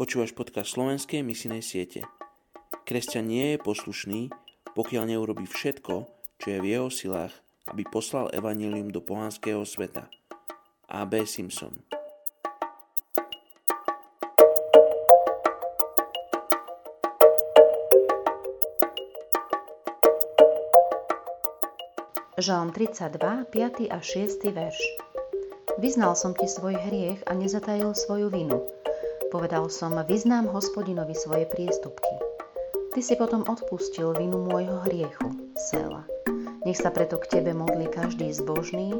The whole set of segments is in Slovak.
Počúvaš podcast slovenskej misijnej siete. Kresťan nie je poslušný, pokiaľ neurobi všetko, čo je v jeho silách, aby poslal evanílium do pohanského sveta. A.B. Simpson Žalm 32, 5. a 6. verš. Vyznal som ti svoj hriech a nezatajil svoju vinu. Povedal som, vyznám hospodinovi svoje priestupky. Ty si potom odpustil vinu môjho hriechu, Sela. Nech sa preto k tebe modlí každý zbožný,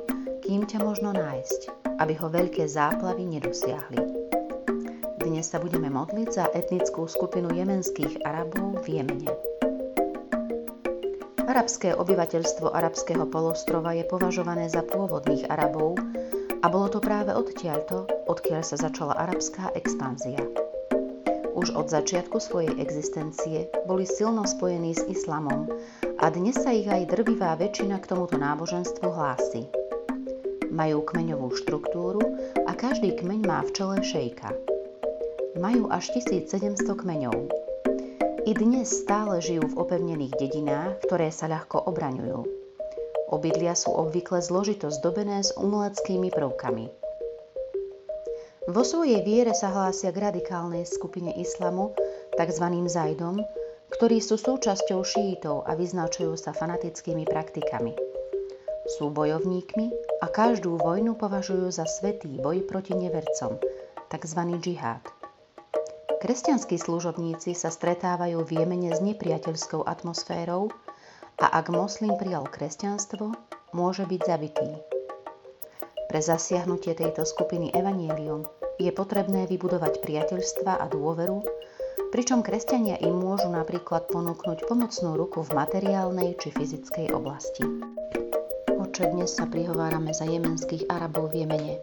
kým ťa možno nájsť, aby ho veľké záplavy nedosiahli. Dnes sa budeme modliť za etnickú skupinu jemenských Arabov v Jemene. Arabské obyvateľstvo arabského polostrova je považované za pôvodných Arabov a bolo to práve odtiaľto, odkiaľ sa začala arabská expanzia. Už od začiatku svojej existencie boli silno spojení s islamom a dnes sa ich aj drvivá väčšina k tomuto náboženstvu hlási. Majú kmeňovú štruktúru a každý kmeň má v čele šejka. Majú až 1700 kmeňov, i dnes stále žijú v opevnených dedinách, ktoré sa ľahko obraňujú. Obydlia sú obvykle zložito zdobené s umeleckými prvkami. Vo svojej viere sa hlásia k radikálnej skupine islamu, tzv. zajdom, ktorí sú súčasťou šítov a vyznačujú sa fanatickými praktikami. Sú bojovníkmi a každú vojnu považujú za svetý boj proti nevercom, tzv. džihad. Kresťanskí služobníci sa stretávajú v Jemene s nepriateľskou atmosférou a ak moslim prijal kresťanstvo, môže byť zabitý. Pre zasiahnutie tejto skupiny Evangelium je potrebné vybudovať priateľstva a dôveru, pričom kresťania im môžu napríklad ponúknuť pomocnú ruku v materiálnej či fyzickej oblasti. Oče, dnes sa prihovárame za jemenských Arabov v Jemene.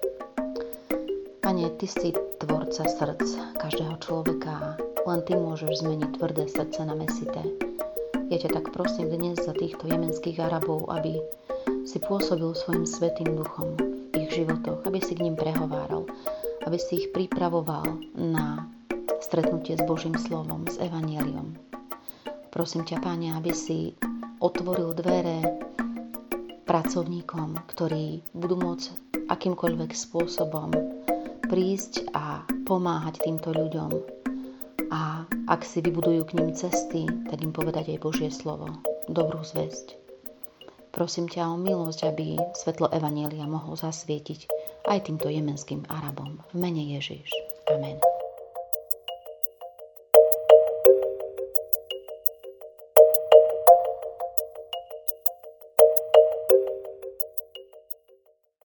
Pane, Ty si tvorca srdc každého človeka a len Ty môžeš zmeniť tvrdé srdce na mesité. Ja ťa tak prosím dnes za týchto jemenských Arabov, aby si pôsobil svojim svetým duchom v ich životoch, aby si k ním prehováral, aby si ich pripravoval na stretnutie s Božím slovom, s Evangeliom. Prosím ťa, Páne, aby si otvoril dvere pracovníkom, ktorí budú môcť akýmkoľvek spôsobom prísť a pomáhať týmto ľuďom. A ak si vybudujú k ním cesty, tak im povedať aj Božie slovo, dobrú zväzť. Prosím ťa o milosť, aby svetlo Evanielia mohlo zasvietiť aj týmto jemenským Arabom. V mene Ježiš. Amen.